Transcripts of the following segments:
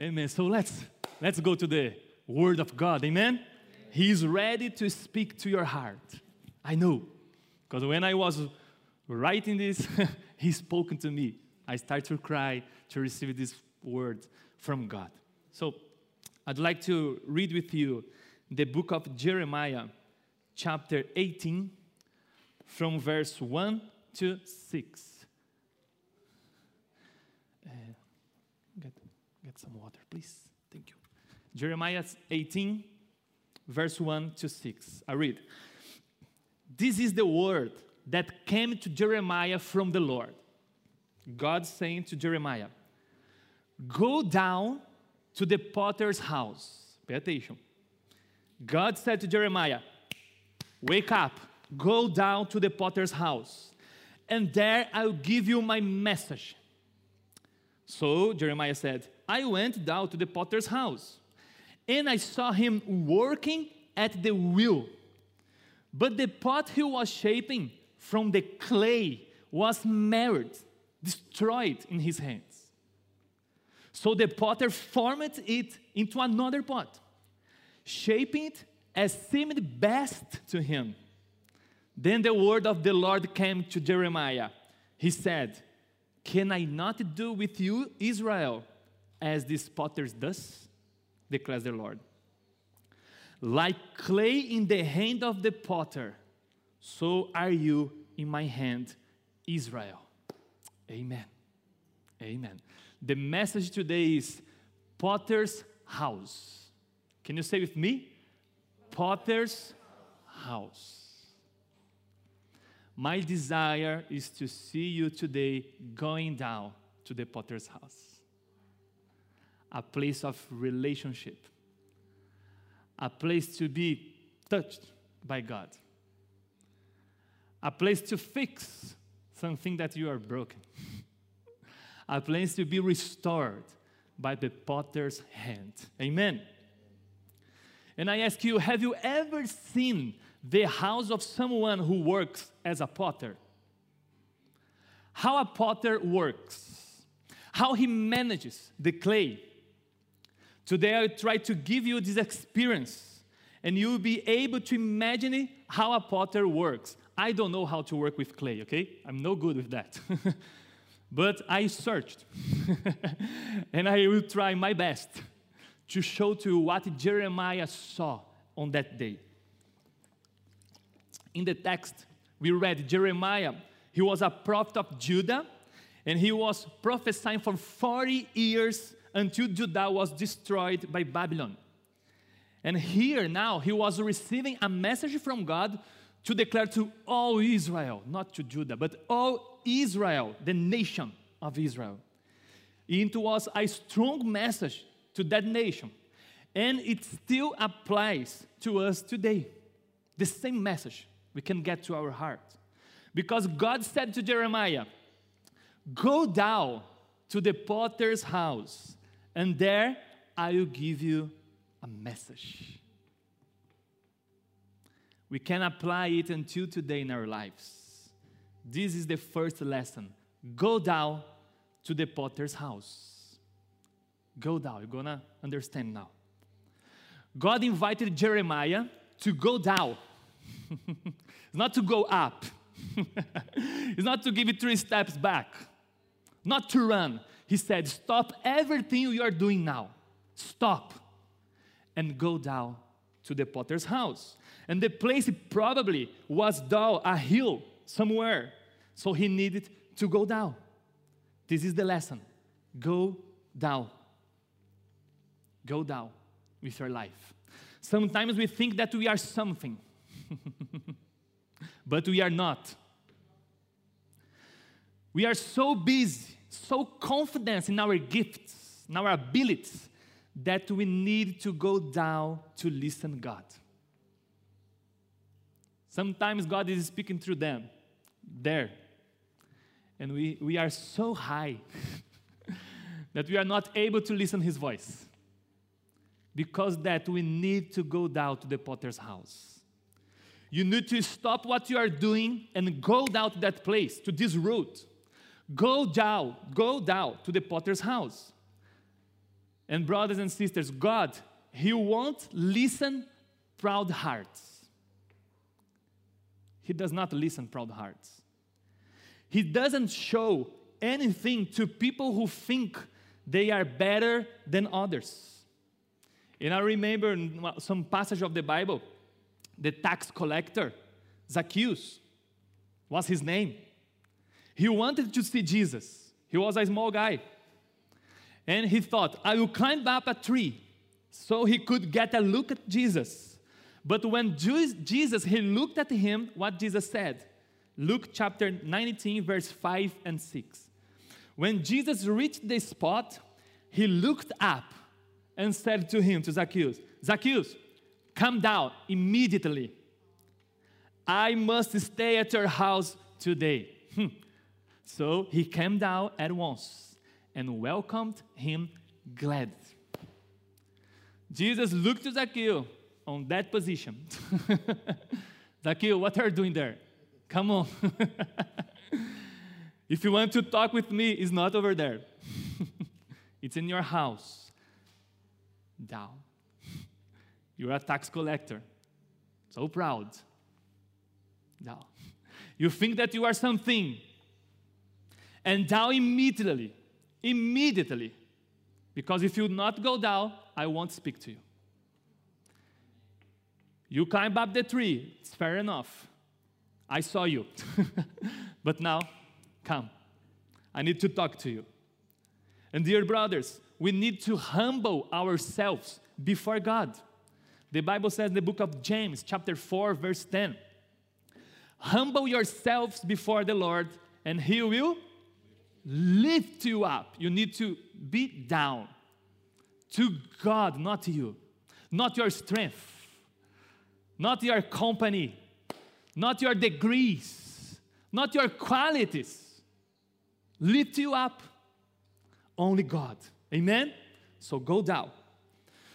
Amen. So let's let's go to the word of God. Amen. He's ready to speak to your heart. I know. Because when I was writing this, he spoken to me. I start to cry to receive this word from God. So I'd like to read with you the book of Jeremiah, chapter 18, from verse 1 to 6. Uh, get, get some water, please. Thank you. Jeremiah 18, verse 1 to 6. I read This is the word that came to Jeremiah from the Lord. God saying to Jeremiah, Go down to the potter's house. Pay attention. God said to Jeremiah, Wake up, go down to the potter's house, and there I'll give you my message. So Jeremiah said, I went down to the potter's house, and I saw him working at the wheel. But the pot he was shaping from the clay was marred, destroyed in his hands. So the potter formed it into another pot, shaping it as seemed best to him. Then the word of the Lord came to Jeremiah. He said, Can I not do with you, Israel, as this potter does? declares the Lord. Like clay in the hand of the potter, so are you in my hand, Israel. Amen. Amen. The message today is Potter's house. Can you say with me? Potter's house. My desire is to see you today going down to the potter's house, a place of relationship, a place to be touched by God, a place to fix something that you are broken, a place to be restored by the potter's hand. Amen. And I ask you, have you ever seen the house of someone who works as a potter? How a potter works, how he manages the clay. Today, I try to give you this experience, and you'll be able to imagine how a potter works. I don't know how to work with clay, okay? I'm no good with that. but I searched, and I will try my best to show to you what Jeremiah saw on that day. In the text, we read Jeremiah, he was a prophet of Judah, and he was prophesying for 40 years until Judah was destroyed by Babylon. And here now, he was receiving a message from God to declare to all Israel, not to Judah, but all Israel, the nation of Israel. It was a strong message to that nation. And it still applies to us today. The same message we can get to our heart. Because God said to Jeremiah, Go down to the potter's house, and there I will give you a message. We can apply it until today in our lives. This is the first lesson. Go down to the potter's house. Go down. You're gonna understand now. God invited Jeremiah to go down it's not to go up. it's not to give you three steps back. Not to run. He said, Stop everything you are doing now. Stop. And go down to the potter's house. And the place probably was down a hill somewhere. So he needed to go down. This is the lesson. Go down. Go down with your life. Sometimes we think that we are something. but we are not. We are so busy, so confident in our gifts, in our abilities, that we need to go down to listen God. Sometimes God is speaking through them, there. And we, we are so high that we are not able to listen his voice. Because that we need to go down to the potter's house. You need to stop what you are doing and go down to that place, to this route. Go down, go down to the potter's house. And brothers and sisters, God, He won't listen proud hearts. He does not listen proud hearts. He doesn't show anything to people who think they are better than others. And I remember some passage of the Bible, the tax collector, Zacchaeus, was his name. He wanted to see Jesus. He was a small guy. And he thought, I will climb up a tree so he could get a look at Jesus. But when Jesus, he looked at him, what Jesus said? Luke chapter 19, verse 5 and 6. When Jesus reached the spot, he looked up and said to him, to Zacchaeus, Zacchaeus, come down immediately. I must stay at your house today. Hmm. so he came down at once and welcomed him glad. Jesus looked to Zacchaeus on that position. Zacchaeus, what are you doing there? Come on. if you want to talk with me, it's not over there. it's in your house. Down. You're a tax collector. So proud. Down. You think that you are something. And down immediately. Immediately. Because if you not go down, I won't speak to you. You climb up the tree, it's fair enough. I saw you. but now, come. I need to talk to you. And dear brothers, we need to humble ourselves before God. The Bible says in the book of James, chapter 4, verse 10 Humble yourselves before the Lord, and He will lift you up. You need to be down to God, not to you, not your strength, not your company, not your degrees, not your qualities. Lift you up. Only God. Amen? So go down.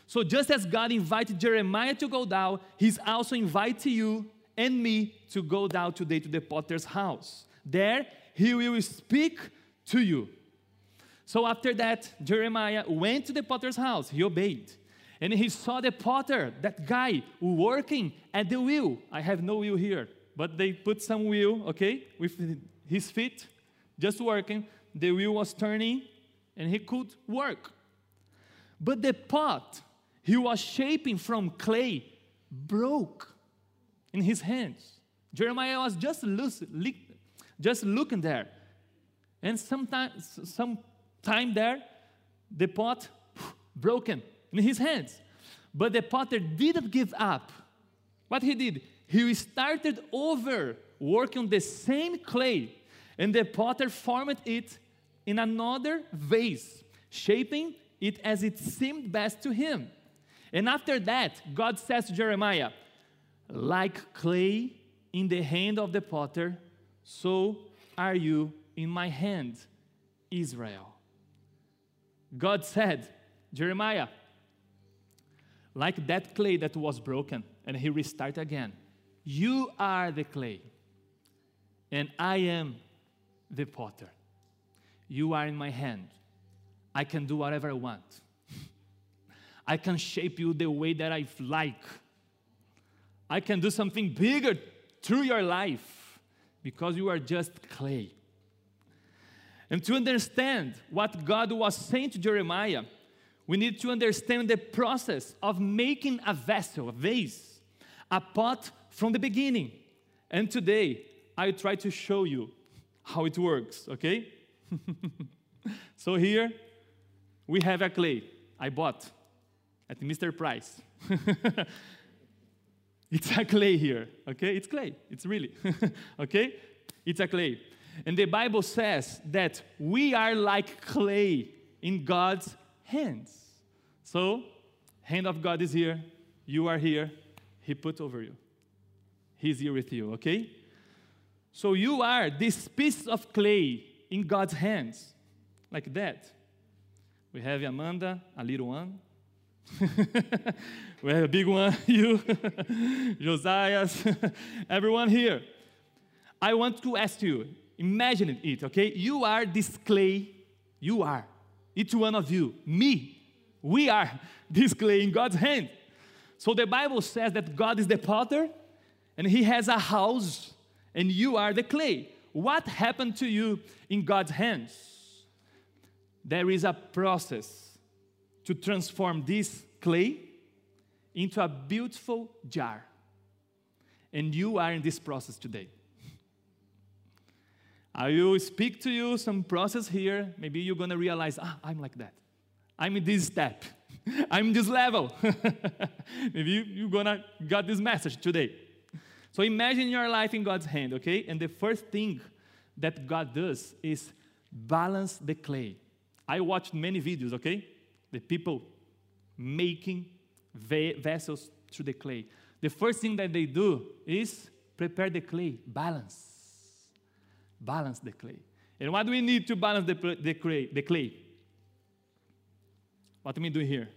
So just as God invited Jeremiah to go down, He's also inviting you and me to go down today to the potter's house. There, He will speak to you. So after that, Jeremiah went to the potter's house. He obeyed. And he saw the potter, that guy, working at the wheel. I have no wheel here but they put some wheel, okay, with his feet, just working. The wheel was turning, and he could work. But the pot he was shaping from clay broke in his hands. Jeremiah was just just looking there. And sometimes, some time there, the pot broken in his hands. But the potter didn't give up. What he did, he started over working on the same clay, and the potter formed it in another vase, shaping it as it seemed best to him. And after that, God says to Jeremiah, Like clay in the hand of the potter, so are you in my hand, Israel. God said, Jeremiah, like that clay that was broken, and he restarted again. You are the clay, and I am the potter. You are in my hand. I can do whatever I want. I can shape you the way that I like. I can do something bigger through your life because you are just clay. And to understand what God was saying to Jeremiah, we need to understand the process of making a vessel, a vase, a pot from the beginning. And today, I try to show you how it works, okay? so here, we have a clay I bought at Mr. Price. it's a clay here, okay? It's clay, it's really, okay? It's a clay. And the Bible says that we are like clay in God's hands. So, hand of God is here, you are here, He put over you. He's here with you, okay? So you are this piece of clay in God's hands, like that. We have Amanda, a little one. we have a big one, you, Josias, everyone here. I want to ask you, imagine it, okay? You are this clay, you are, each one of you, me. We are this clay in God's hand. So the Bible says that God is the potter and he has a house and you are the clay. What happened to you in God's hands? There is a process to transform this clay into a beautiful jar. And you are in this process today. I will speak to you some process here. Maybe you're gonna realize, ah, I'm like that. I'm in this step. I'm this level. Maybe you're gonna got this message today. So imagine your life in God's hand, okay? And the first thing that God does is balance the clay. I watched many videos, okay? The people making vessels through the clay. The first thing that they do is prepare the clay, balance. Balance the clay. And what do we need to balance the, the, clay, the clay? What am I doing here?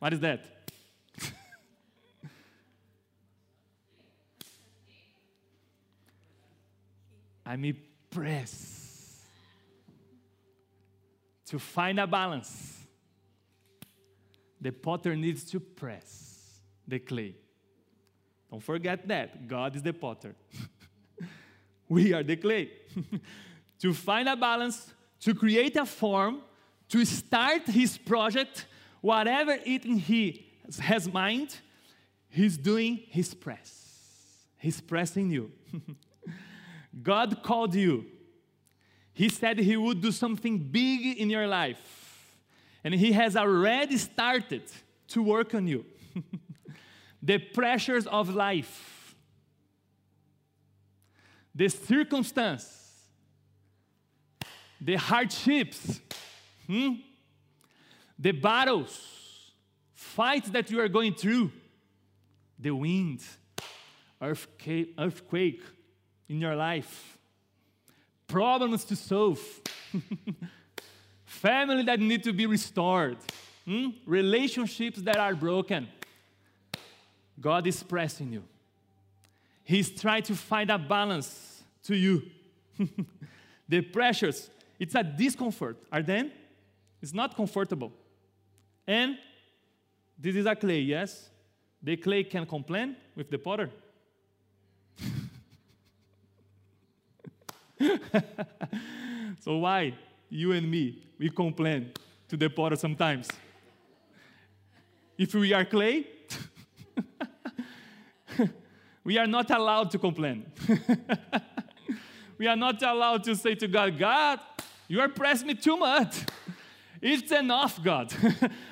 What is that? I mean, press to find a balance. The potter needs to press the clay. Don't forget that. God is the potter. we are the clay. to find a balance, to create a form, to start his project, whatever it he has mind, he's doing his press. He's pressing you. God called you. He said He would do something big in your life. And He has already started to work on you. the pressures of life, the circumstance, the hardships, hmm? the battles, fights that you are going through, the wind, earthquake, earthquake in your life, problems to solve, family that need to be restored, hmm? relationships that are broken. God is pressing you. He's trying to find a balance to you. the pressures, it's a discomfort. Are then? It's not comfortable. And this is a clay, yes? The clay can complain with the potter. so why you and me we complain to the potter sometimes? If we are clay, we are not allowed to complain. we are not allowed to say to God, God, you are pressing me too much. It's enough, God.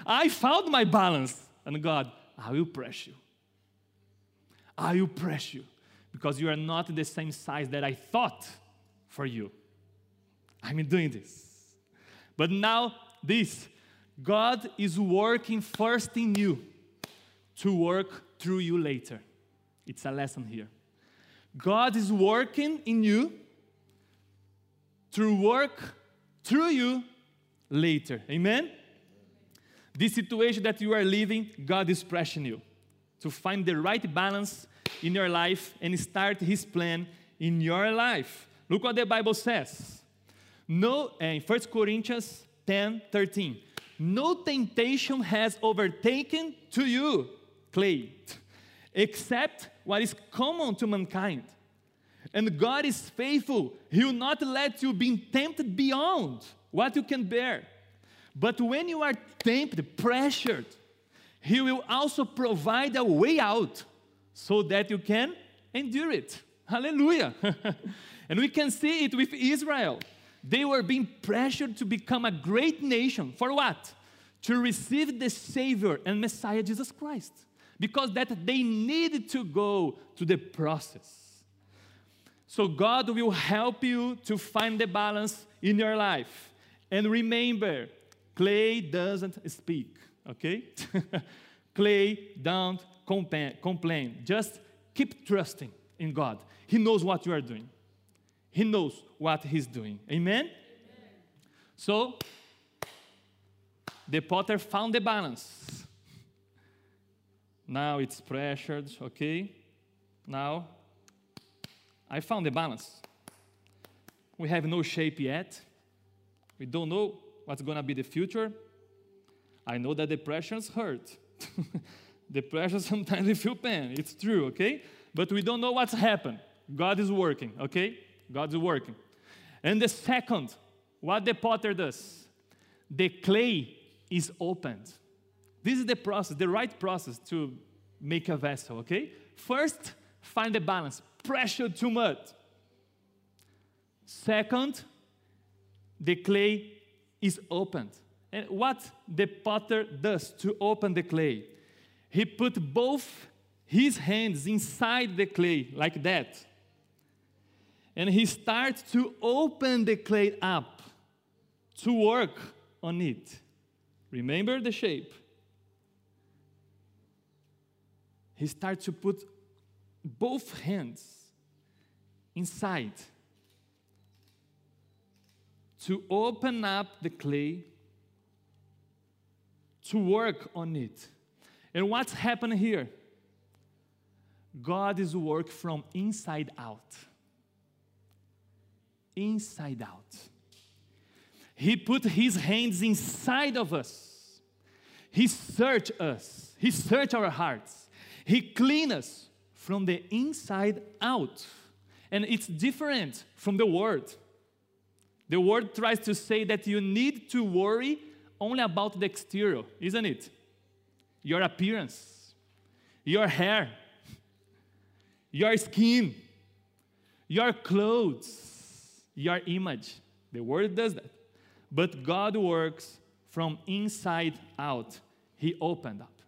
I found my balance. And God, I will press you. I will press you because you are not the same size that I thought for you. I'm doing this. But now, this God is working first in you to work through you later. It's a lesson here. God is working in you to work through you later. Amen? This situation that you are living, God is pressing you to find the right balance in your life and start His plan in your life. Look what the Bible says. No, eh, in 1 Corinthians 10 13. No temptation has overtaken to you, clay, except what is common to mankind. And God is faithful. He will not let you be tempted beyond what you can bear. But when you are tempted, pressured, He will also provide a way out so that you can endure it. Hallelujah. And we can see it with Israel. They were being pressured to become a great nation. For what? To receive the Savior and Messiah Jesus Christ. Because that they needed to go to the process. So God will help you to find the balance in your life. And remember, clay doesn't speak, okay? clay don't complain. Just keep trusting in God. He knows what you are doing. He knows what he's doing. Amen? Amen? So, the potter found the balance. Now it's pressured, okay? Now, I found the balance. We have no shape yet. We don't know what's going to be the future. I know that the pressures hurt. Depression sometimes we feel pain. It's true, okay? But we don't know what's happened. God is working, okay? God's working. And the second, what the potter does, the clay is opened. This is the process, the right process to make a vessel, okay? First, find the balance. Pressure too much. Second, the clay is opened. And what the potter does to open the clay, he put both his hands inside the clay, like that. And he starts to open the clay up to work on it. Remember the shape. He starts to put both hands inside to open up the clay to work on it. And what's happening here? God is work from inside out. Inside out. He put his hands inside of us. He searched us. He searched our hearts. He clean us from the inside out. And it's different from the word. The word tries to say that you need to worry only about the exterior, isn't it? Your appearance, your hair, your skin, your clothes, your image. The word does that. But God works from inside out. He opened up.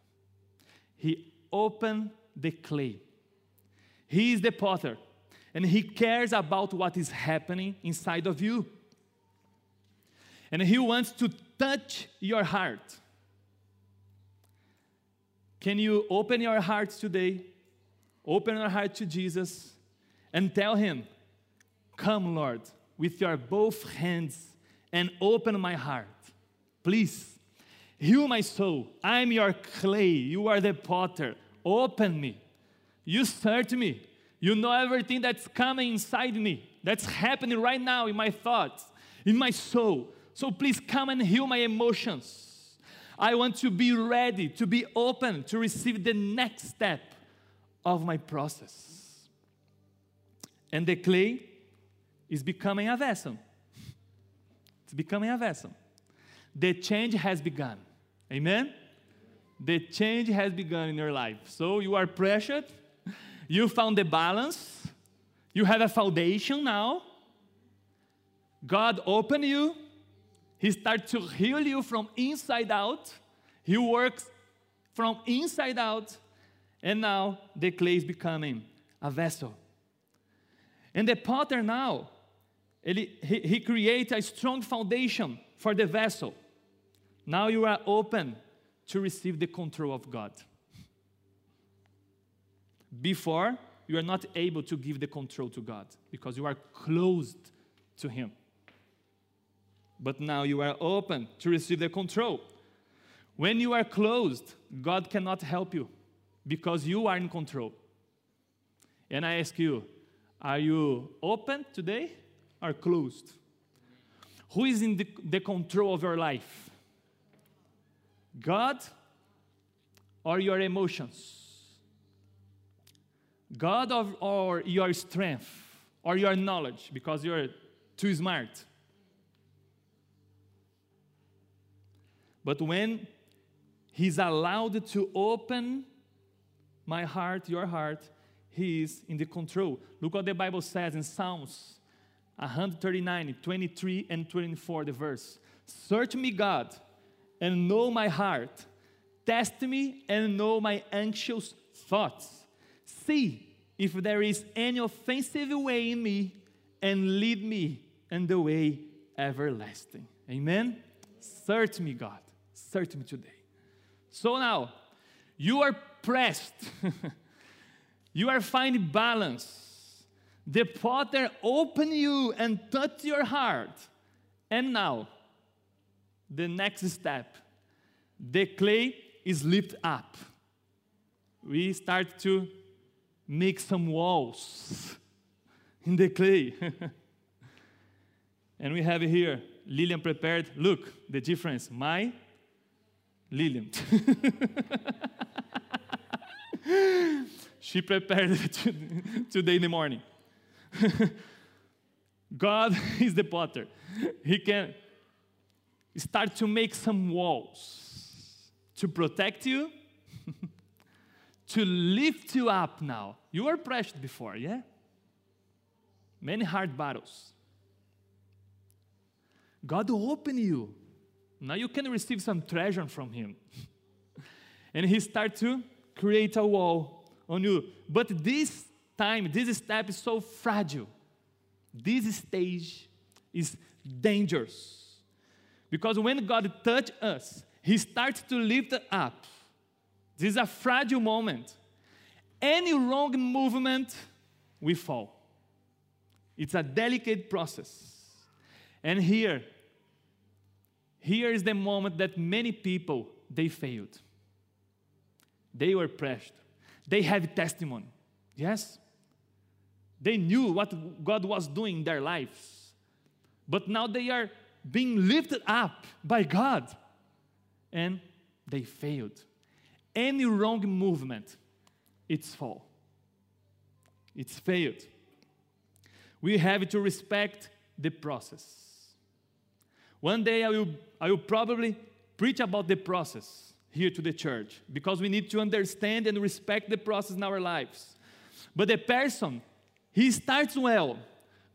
He opened the clay. He is the potter, and He cares about what is happening inside of you. And He wants to touch your heart. Can you open your hearts today? Open your heart to Jesus and tell Him, Come, Lord, with your both hands and open my heart. Please, heal my soul. I'm your clay. You are the potter. Open me. You search me. You know everything that's coming inside me, that's happening right now in my thoughts, in my soul. So please come and heal my emotions. I want to be ready, to be open to receive the next step of my process. And the clay is becoming a vessel. It's becoming a vessel. The change has begun. Amen? The change has begun in your life. So you are pressured. You found the balance. You have a foundation now. God opened you he starts to heal you from inside out. He works from inside out. And now the clay is becoming a vessel. And the potter now, he, he creates a strong foundation for the vessel. Now you are open to receive the control of God. Before, you are not able to give the control to God because you are closed to Him but now you are open to receive the control. When you are closed, God cannot help you because you are in control. And I ask you, are you open today or closed? Who is in the, the control of your life? God or your emotions? God of, or your strength or your knowledge because you're too smart? But when He's allowed to open my heart, your heart, He is in the control. Look what the Bible says in Psalms 139, 23, and 24, the verse. Search me, God, and know my heart. Test me and know my anxious thoughts. See if there is any offensive way in me, and lead me in the way everlasting. Amen. Search me, God search me today. So now, you are pressed. you are finding balance. The potter open you and touch your heart. And now, the next step, the clay is lifted up. We start to make some walls in the clay. and we have here Lillian prepared, look, the difference. My Lillian. she prepared today in the morning. God is the potter. He can start to make some walls to protect you, to lift you up now. You were pressed before, yeah? Many hard battles. God will open you. Now you can receive some treasure from Him. and He start to create a wall on you. But this time, this step is so fragile. This stage is dangerous. Because when God touches us, He starts to lift up. This is a fragile moment. Any wrong movement, we fall. It's a delicate process. And here, here is the moment that many people they failed. They were pressed. They have testimony. Yes? They knew what God was doing in their lives. But now they are being lifted up by God. And they failed. Any wrong movement, it's fall. It's failed. We have to respect the process. One day I will, I will probably preach about the process here to the church because we need to understand and respect the process in our lives. But the person, he starts well.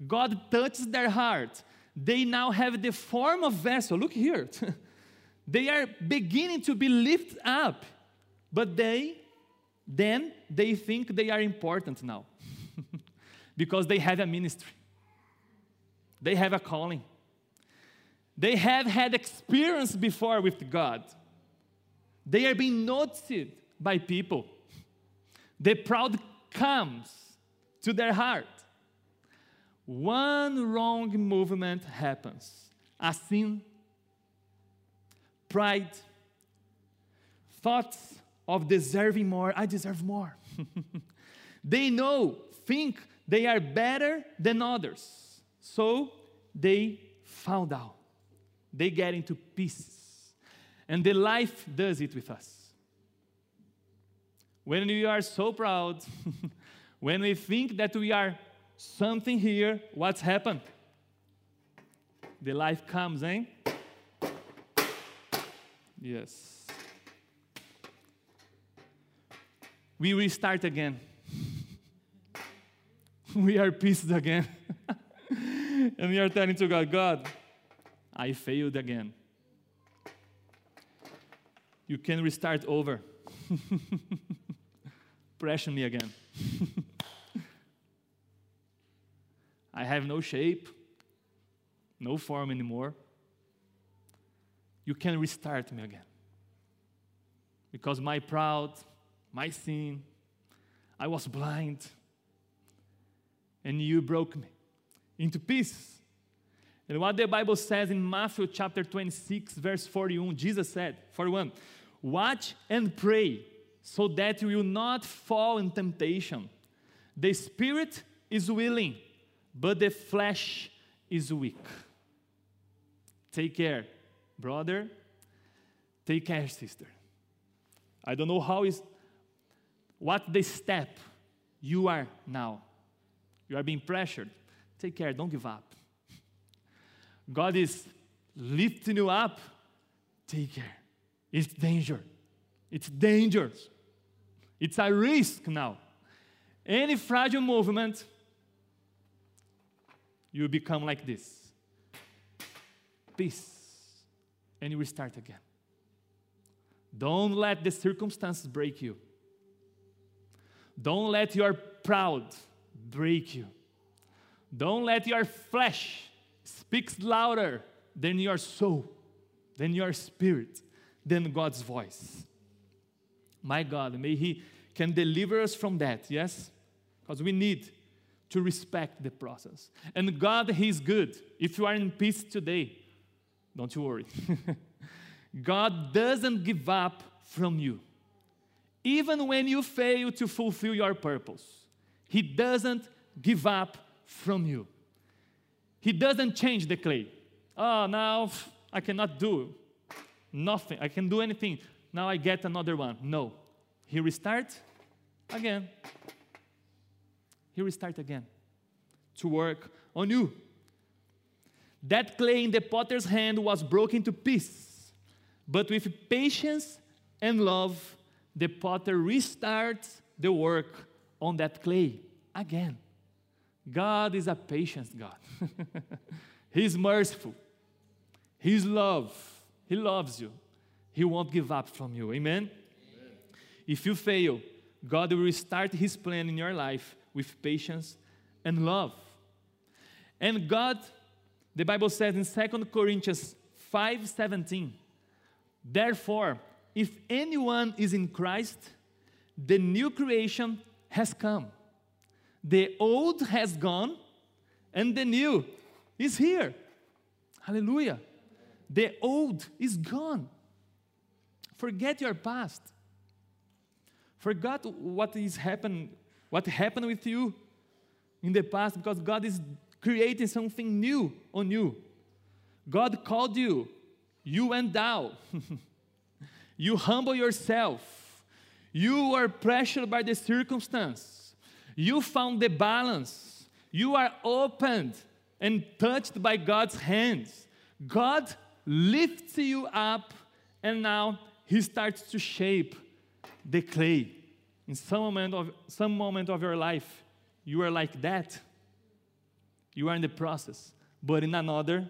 God touches their heart. They now have the form of vessel. Look here. they are beginning to be lifted up. But they, then they think they are important now because they have a ministry, they have a calling. They have had experience before with God. They are being noticed by people. The proud comes to their heart. One wrong movement happens a sin, pride, thoughts of deserving more. I deserve more. they know, think they are better than others. So they found out they get into pieces. And the life does it with us. When you are so proud, when we think that we are something here, what's happened? The life comes, eh? Yes. We restart again. we are pieces again. and we are telling to God, God, I failed again. You can restart over. Pressure me again. I have no shape, no form anymore. You can restart me again. Because my proud, my sin, I was blind, and you broke me into pieces. And what the Bible says in Matthew chapter 26, verse 41, Jesus said, 41, Watch and pray so that you will not fall in temptation. The spirit is willing, but the flesh is weak. Take care, brother. Take care, sister. I don't know how is what the step you are now. You are being pressured. Take care, don't give up. God is lifting you up, take care. It's danger. It's dangerous. It's a risk now. Any fragile movement, you become like this. Peace. And you restart again. Don't let the circumstances break you. Don't let your pride break you. Don't let your flesh speaks louder than your soul, than your spirit, than God's voice. My God, may He can deliver us from that, yes? Because we need to respect the process. And God, He's good. If you are in peace today, don't you worry. God doesn't give up from you. Even when you fail to fulfill your purpose, He doesn't give up from you. He doesn't change the clay. Oh, now I cannot do nothing. I can do anything. Now I get another one. No. He restart again. He restart again to work on you. That clay in the potter's hand was broken to pieces, but with patience and love, the potter restarts the work on that clay again. God is a patient God. He's merciful. He's love. He loves you. He won't give up from you. Amen? Amen? If you fail, God will restart His plan in your life with patience and love. And God, the Bible says in 2 Corinthians 5:17, therefore, if anyone is in Christ, the new creation has come. The old has gone, and the new is here. Hallelujah. The old is gone. Forget your past. Forget what is happened, what happened with you in the past, because God is creating something new on you. God called you. You went down. you humble yourself. You were pressured by the circumstance. You found the balance. You are opened and touched by God's hands. God lifts you up, and now He starts to shape the clay. In some moment of, some moment of your life, you are like that. You are in the process. But in another,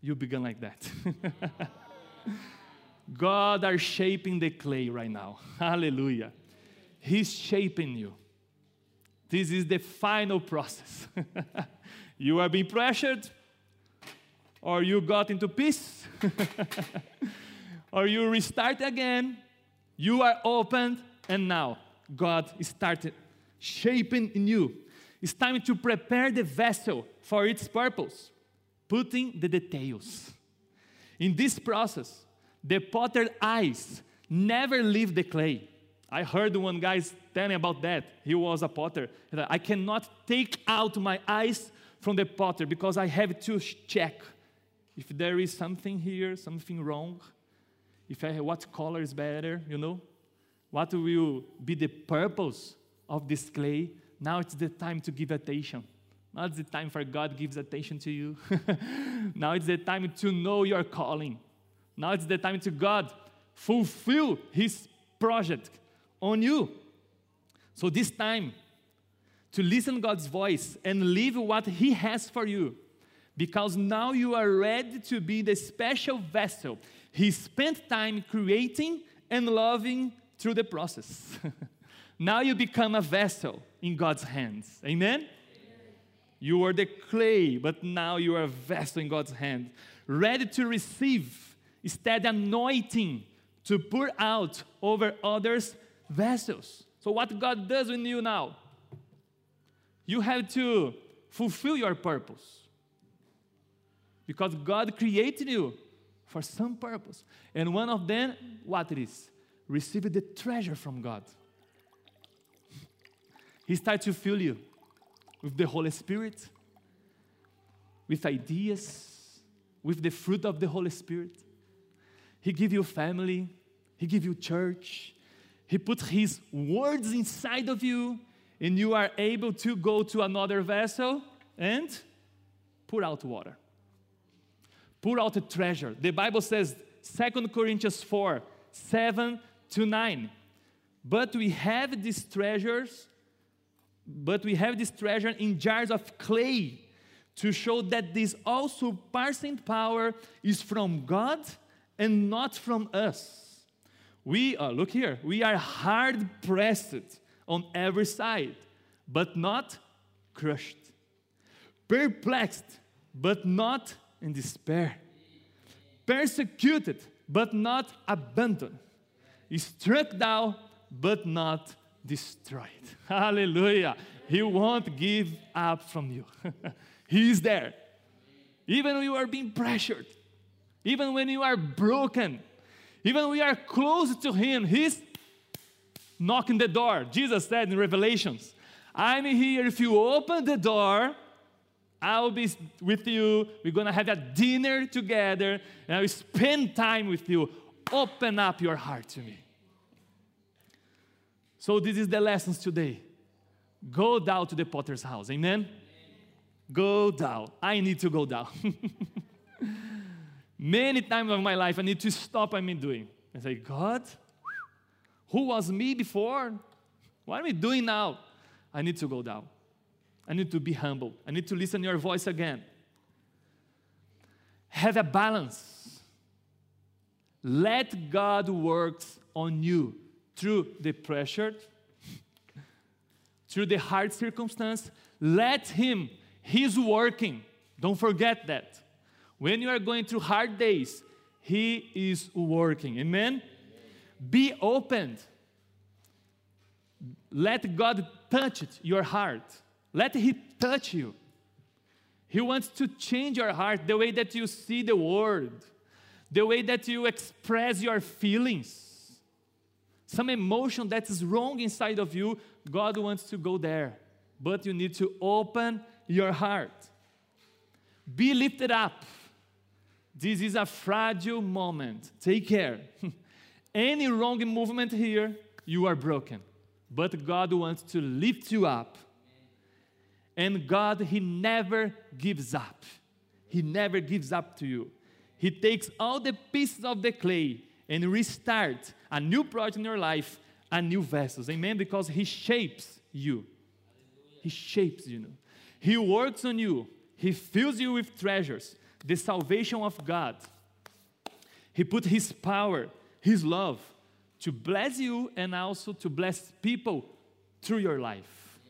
you begin like that. God are shaping the clay right now. Hallelujah. He's shaping you. This is the final process. you are being pressured, or you got into peace, or you restart again. You are opened, and now God started shaping in you. It's time to prepare the vessel for its purpose, putting the details. In this process, the potter's eyes never leave the clay. I heard one guy telling about that. He was a potter. I cannot take out my eyes from the potter because I have to check if there is something here, something wrong, if I, what color is better, you know, what will be the purpose of this clay. Now it's the time to give attention. Now it's the time for God gives attention to you. now it's the time to know your calling. Now it's the time to God fulfill His project on you. So this time to listen God's voice and live what He has for you because now you are ready to be the special vessel He spent time creating and loving through the process. now you become a vessel in God's hands. Amen? Amen? You were the clay, but now you are a vessel in God's hand, ready to receive, instead anointing to pour out over others' vessels. So, what God does in you now? You have to fulfill your purpose. Because God created you for some purpose. And one of them, what it is? Receive the treasure from God. He starts to fill you with the Holy Spirit, with ideas, with the fruit of the Holy Spirit. He give you family, He give you church, He put His words inside of you, and you are able to go to another vessel and pour out water pour out a treasure. The Bible says, 2 Corinthians 4 7 to 9. But we have these treasures, but we have this treasure in jars of clay to show that this all surpassing power is from God and not from us. We are, look here, we are hard pressed on every side, but not crushed, perplexed, but not in despair, persecuted but not abandoned, struck down but not destroyed. Hallelujah. He won't give up from you. he is there. Even when you are being pressured, even when you are broken, even when we are close to Him, He's knocking the door. Jesus said in Revelations, I'm here. If you open the door, I'll be with you. We're going to have a dinner together, and I'll spend time with you. Open up your heart to me. So, this is the lessons today. Go down to the potter's house. Amen? Go down. I need to go down. Many times of my life, I need to stop I'm doing and say, God, who was me before? What am I doing now? I need to go down. I need to be humble. I need to listen to your voice again. Have a balance. Let God work on you through the pressure, through the hard circumstance. Let Him, He's working. Don't forget that. When you are going through hard days, He is working. Amen? Amen. Be open. Let God touch your heart. Let He touch you. He wants to change your heart, the way that you see the world, the way that you express your feelings. Some emotion that is wrong inside of you, God wants to go there. But you need to open your heart. Be lifted up. This is a fragile moment. Take care. Any wrong movement here, you are broken. But God wants to lift you up and God, He never gives up. He never gives up to you. He takes all the pieces of the clay and restarts a new project in your life, a new vessels. Amen? Because He shapes you. He shapes you. He works on you. He fills you with treasures, the salvation of God. He put His power, His love to bless you and also to bless people through your life.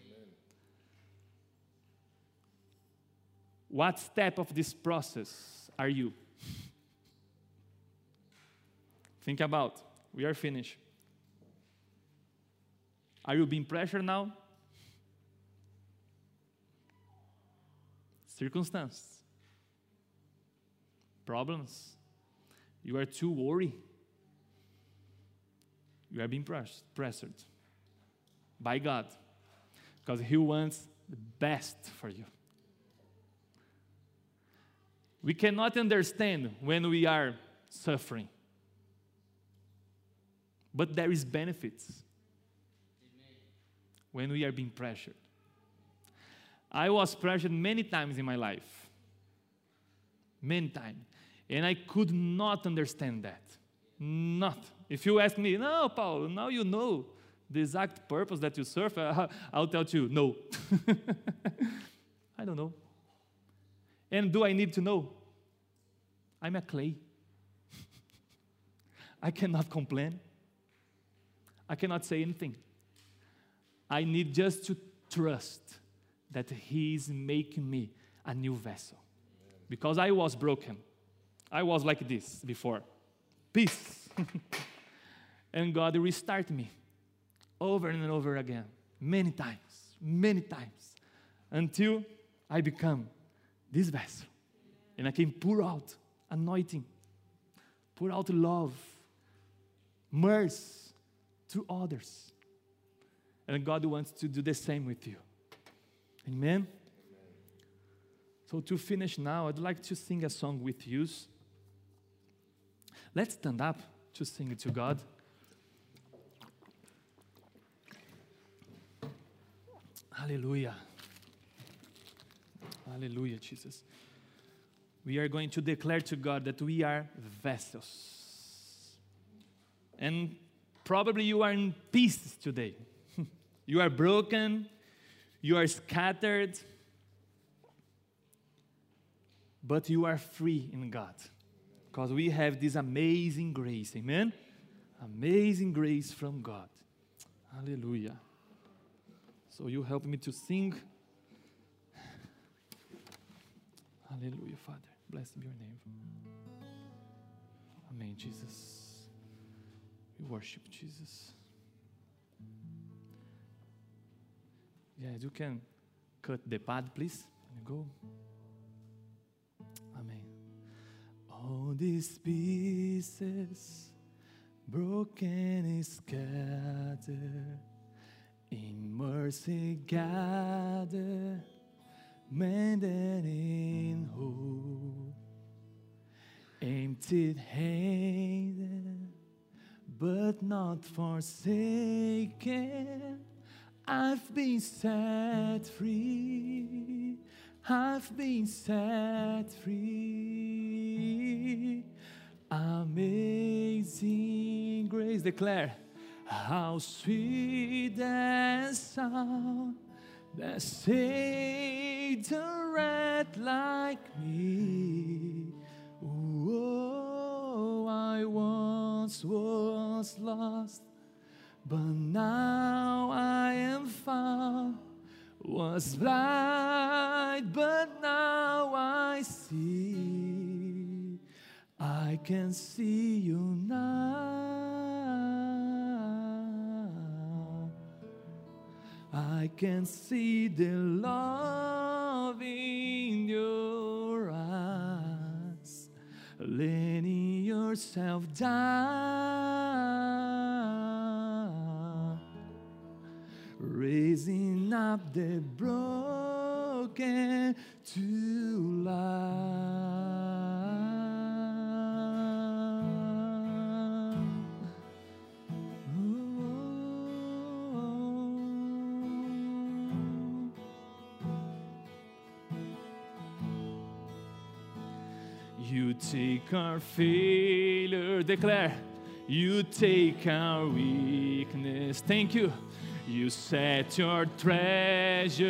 What step of this process are you? Think about. We are finished. Are you being pressured now? Circumstance. Problems. You are too worried. You are being pressured by God because He wants the best for you. We cannot understand when we are suffering. But there is benefits when we are being pressured. I was pressured many times in my life. Many times. And I could not understand that. Not. If you ask me, no, Paul, now you know the exact purpose that you serve, I'll tell you, no. I don't know. And do I need to know? I'm a clay. I cannot complain. I cannot say anything. I need just to trust that He is making me a new vessel. Because I was broken. I was like this before. Peace. and God restarted me over and over again, many times, many times, until I become this vessel. And I can pour out anointing, pour out love, mercy to others. And God wants to do the same with you. Amen? So, to finish now, I'd like to sing a song with you. Let's stand up to sing it to God. Hallelujah. Hallelujah, Jesus. We are going to declare to God that we are vessels. And probably you are in pieces today. you are broken, you are scattered, but you are free in God. Because we have this amazing grace. Amen? Amazing grace from God. Hallelujah. So you help me to sing. Hallelujah, Father. Blessed be your name. Amen, Jesus. We worship Jesus. Yeah, you can cut the pad, please. Go. Amen. All these pieces broken and scattered in mercy gather mended in hope, empty handed, but not forsaken. I've been set free. I've been set free. Amazing grace. Declare how sweet the sound that saved a wretch like me. Once was lost, but now I am found. Was blind, but now I see. I can see you now. I can see the love in eyes, letting yourself down, raising up the broken to life. You take our failure, declare. You take our weakness. Thank you. You set your treasures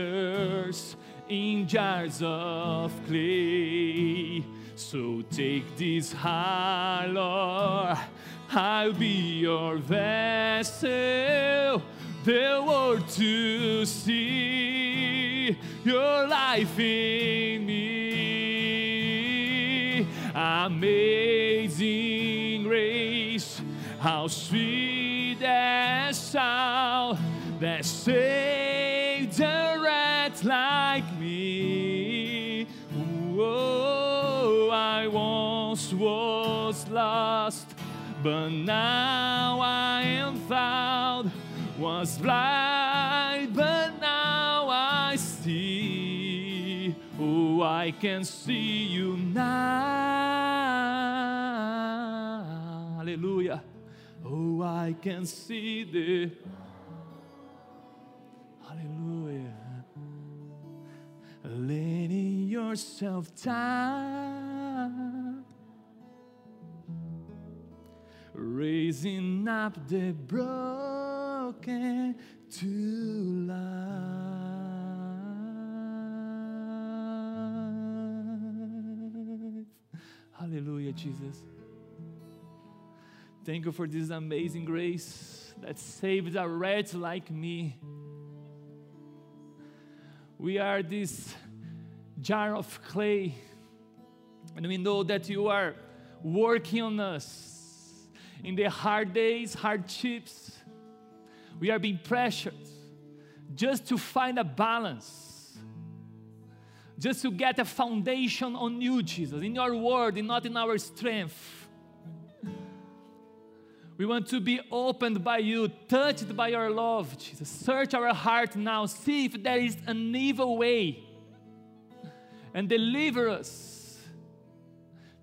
in jars of clay. So take this heart, Lord. I'll be your vessel, the world to see your life in me. Amazing grace, how sweet the sound that saved a wretch like me. Oh, I once was lost, but now I am found. Was blind, I can see you now. Hallelujah. Oh, I can see the. Hallelujah. Letting yourself down. Raising up the broken to life. Hallelujah, Jesus. Thank you for this amazing grace that saved a wretch like me. We are this jar of clay, and we know that you are working on us in the hard days, hardships. We are being pressured just to find a balance, just to get a foundation on you, Jesus, in your word, and not in our strength. We want to be opened by you, touched by your love, Jesus. Search our heart now, see if there is an evil way, and deliver us.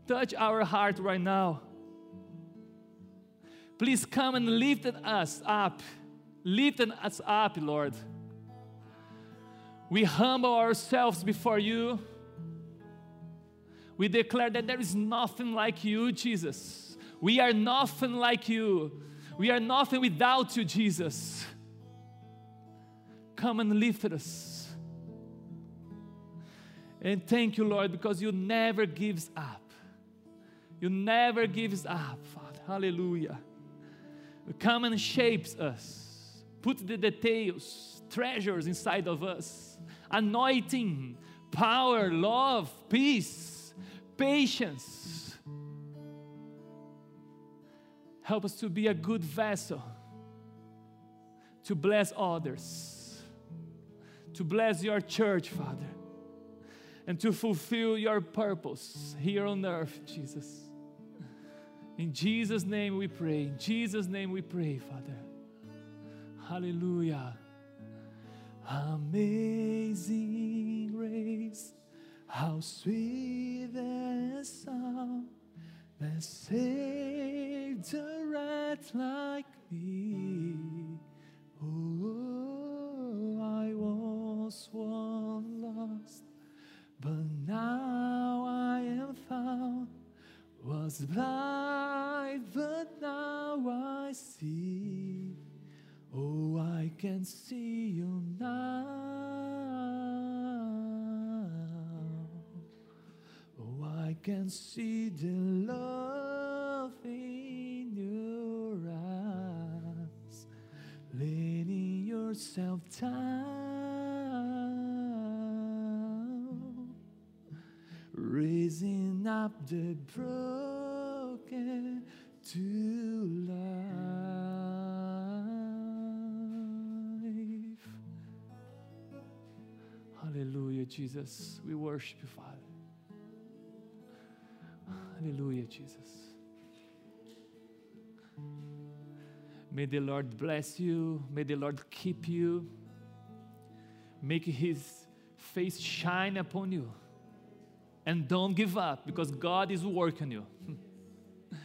Touch our heart right now. Please come and lift us up. Lift us up, Lord. We humble ourselves before you. We declare that there is nothing like you, Jesus. We are nothing like you. We are nothing without you, Jesus. Come and lift us. And thank you, Lord, because you never gives up. You never gives up, Father. Hallelujah. Come and shapes us. Put the details, treasures inside of us. Anointing, power, love, peace, patience Help us to be a good vessel to bless others, to bless your church, Father, and to fulfill your purpose here on earth, Jesus. In Jesus' name we pray. In Jesus' name we pray, Father. Hallelujah. Amazing grace. How sweet the sound that saved a rat like me. Oh, I was once lost, but now I am found. Was blind, but now I see. Oh, I can see you can see the love in your eyes, letting yourself down, raising up the broken to life. Hallelujah, Jesus. We worship you, Father. Jesus. May the Lord bless you. May the Lord keep you. Make his face shine upon you. And don't give up because God is working you.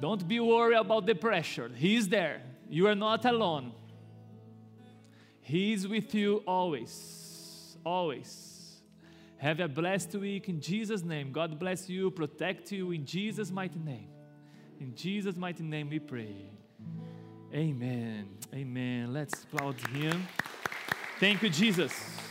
don't be worried about the pressure. He is there. You are not alone. He is with you always. Always. Have a blessed week in Jesus' name. God bless you, protect you in Jesus' mighty name. In Jesus' mighty name we pray. Amen. Amen. Let's applaud him. Thank you, Jesus.